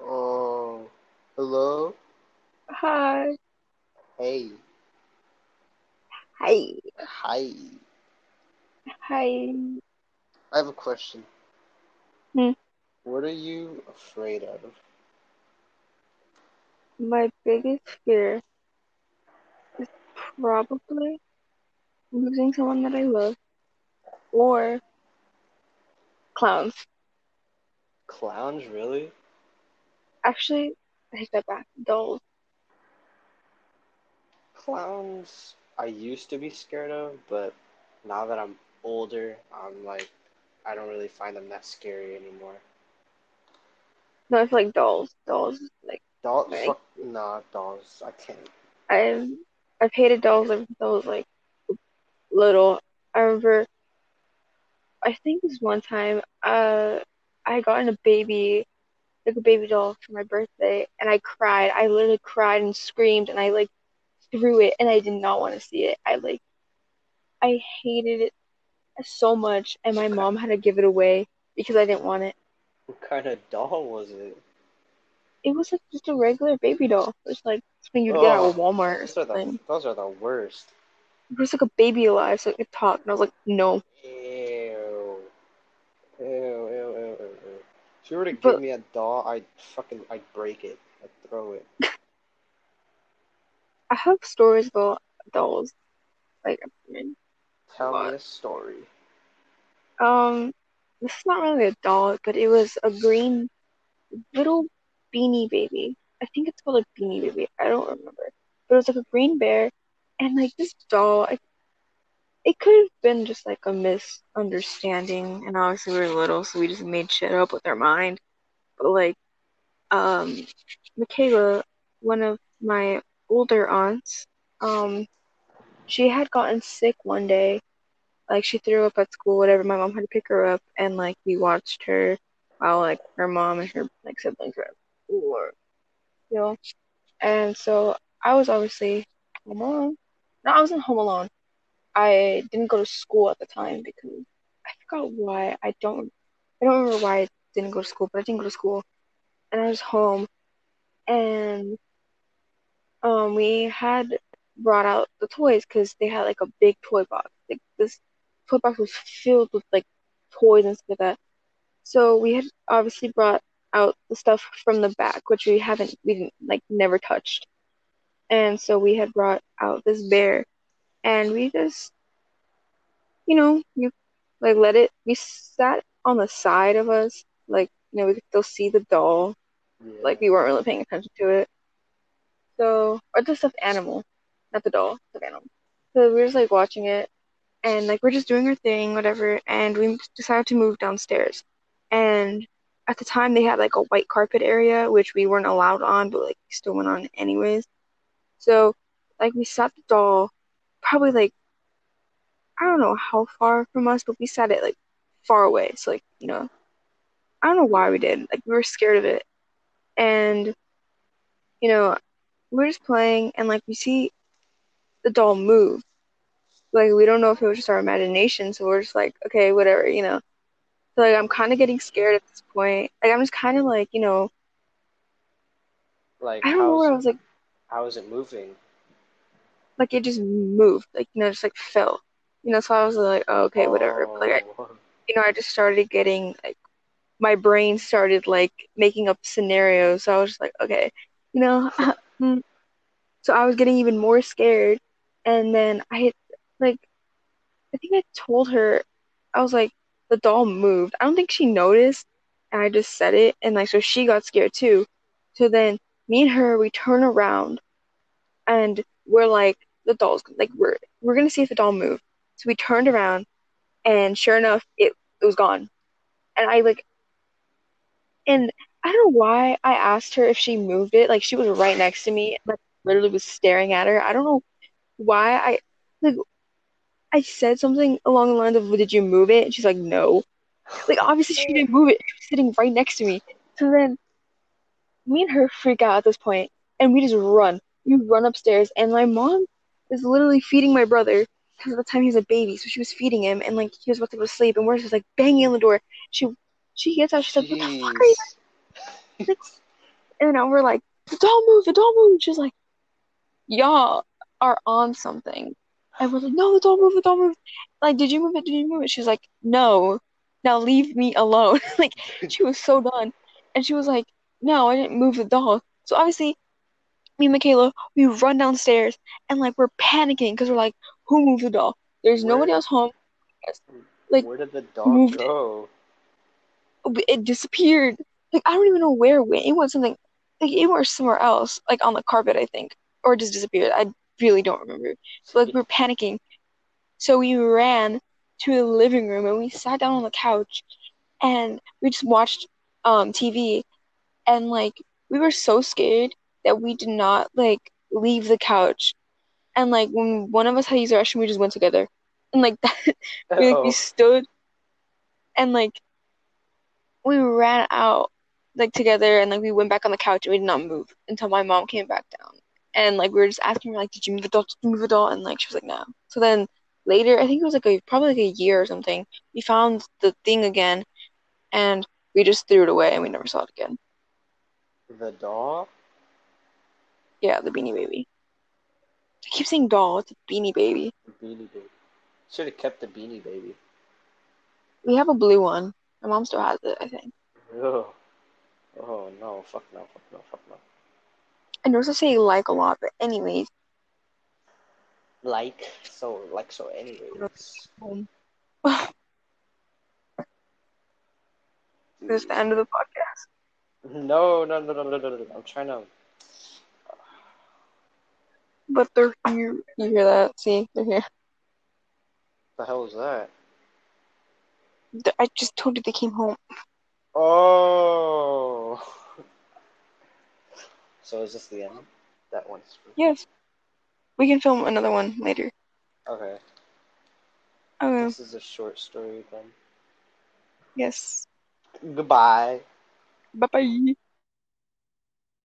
Oh, hello. Hi. Hey. Hi. Hi. Hi. I have a question. Hmm. What are you afraid of? My biggest fear is probably losing someone that I love or clowns. Clowns, really? Actually, I take that back. Dolls. Clowns, I used to be scared of, but now that I'm older, I'm like, I don't really find them that scary anymore. No, it's like dolls. Dolls. Like dolls. Fuck, nah, dolls, I can't. I've I've hated dolls ever since I was like little. I remember. I think this one time, uh, I got in a baby, like a baby doll for my birthday, and I cried. I literally cried and screamed, and I like threw it, and I did not want to see it. I like, I hated it so much, and my mom had to give it away because I didn't want it. What kind of doll was it? It was like just a regular baby doll. It was like something you'd get out of Oh, Walmart or Those are the, something. those are the worst. It was like a baby alive, so it could talk, and I was like, no. If you were to But- give me a doll, I'd fucking, I'd break it. I'd throw it. I have stories about dolls. Like, I mean, Tell What? me a story. um, this is not really a doll, but it was a green little beanie baby. I think it's called a beanie baby. I don't remember. But it was like a green bear, and like this doll, I, it could have been just like a misunderstanding, and obviously we were little, so we just made shit up with our mind. But like, um, Michaela, one of my older aunts, um, she had gotten sick one day. Like she threw up at school, whatever. My mom had to pick her up, and like we watched her while like her mom and her like siblings were at school you know. And so I was obviously home alone. No, I wasn't home alone. I didn't go to school at the time because I forgot why. I don't I don't remember why I didn't go to school, but I didn't go to school. And I was home and um we had brought out the toys because they had like a big toy box. Like this toy box was filled with like toys and stuff like that. So we had obviously brought out the stuff from the back, which we haven't we didn't like never touched. And so we had brought out this bear and we just you know, you like let it we sat on the side of us, like, you know, we could still see the doll. Yeah. Like we weren't really paying attention to it. So or just the stuffed animal, not the doll, the animal. So we were just like watching it and like we're just doing our thing, whatever, and we decided to move downstairs. And at the time they had like a white carpet area which we weren't allowed on, but like we still went on anyways. So like we sat the doll probably like I don't know how far from us, but we sat it like far away. So like, you know, I don't know why we did. Like we were scared of it. And you know, we're just playing and like we see the doll move. Like we don't know if it was just our imagination, so we're just like, okay, whatever, you know. So like I'm kind of getting scared at this point. Like I'm just kind of like, you know, Like, I don't know where I was like, how is it moving? Like it just moved, like you know, just like fell, you know. So I was like, oh, okay, whatever. But, like I, Oh. you know, I just started getting like my brain started like making up scenarios. So I was just like, okay, you know. mm. so I was getting even more scared, and then I had like, I think I told her, I was like, the doll moved. I don't think she noticed, and I just said it, and like, so she got scared too. So then me and her, we turn around, and we're like, the doll's like, we're we're gonna see if the doll moved. So we turned around, and sure enough, it it was gone. And I like, and I don't know why I asked her if she moved it. Like she was right next to me, like literally was staring at her. I don't know why I like I said something along the lines of, "Did you move it?" And she's like, "No." Like obviously she didn't move it. She was sitting right next to me. So then me and her freak out at this point, and we just run. We run upstairs, and my mom is literally feeding my brother because at the time he was a baby, so she was feeding him, and like he was about to go to sleep, and we're just like banging on the door. She she gets out. She's like, "What the fuck are you?" And then we're like, the doll move, the doll move. She's like, y'all are on something. And we're like, no, the doll move, the doll move. Like, did you move it? Did you move it? She's like, no. Now leave me alone. like, she was so done. And she was like, no, I didn't move the doll. So obviously, me and Michaela, we run downstairs and like we're panicking because we're like, who moved the doll? There's Where- nobody else home. Like, Where did the dog moved- go? It disappeared. Like I don't even know where it went. It went something like it went somewhere else, like on the carpet, I think, or it just disappeared. I really don't remember. So like we're panicking. So we ran to the living room and we sat down on the couch and we just watched um TV and like we were so scared that we did not like leave the couch. And like when one of us had to use the restroom, we just went together. And like that we like we stood and like we ran out like together and like we went back on the couch and we did not move until my mom came back down. And like we were just asking her like, Did you move the doll? Did you move the doll? And like she was like, No. So then later, I think it was like a probably like a year or something, we found the thing again and we just threw it away and we never saw it again. the doll? Yeah, the beanie baby. I keep saying doll, it's a beanie baby. Beanie Baby. Should have kept the Beanie Baby. We have a blue one. My mom still has it, I think. Ugh. Oh no, fuck no, fuck no, fuck no. I notice I say like a lot, but anyways, Like so, like so. Anyways, um, this is the end of the podcast. no, no, no, no, no, no, no. I'm trying to. But they're here. You hear that? See, they're here. The hell is that? Th- I just told you they came home. Oh. So is this the end? That one's. Yes. We can film another one later. Okay. Okay. This is a short story then. Yes. Goodbye. Bye bye.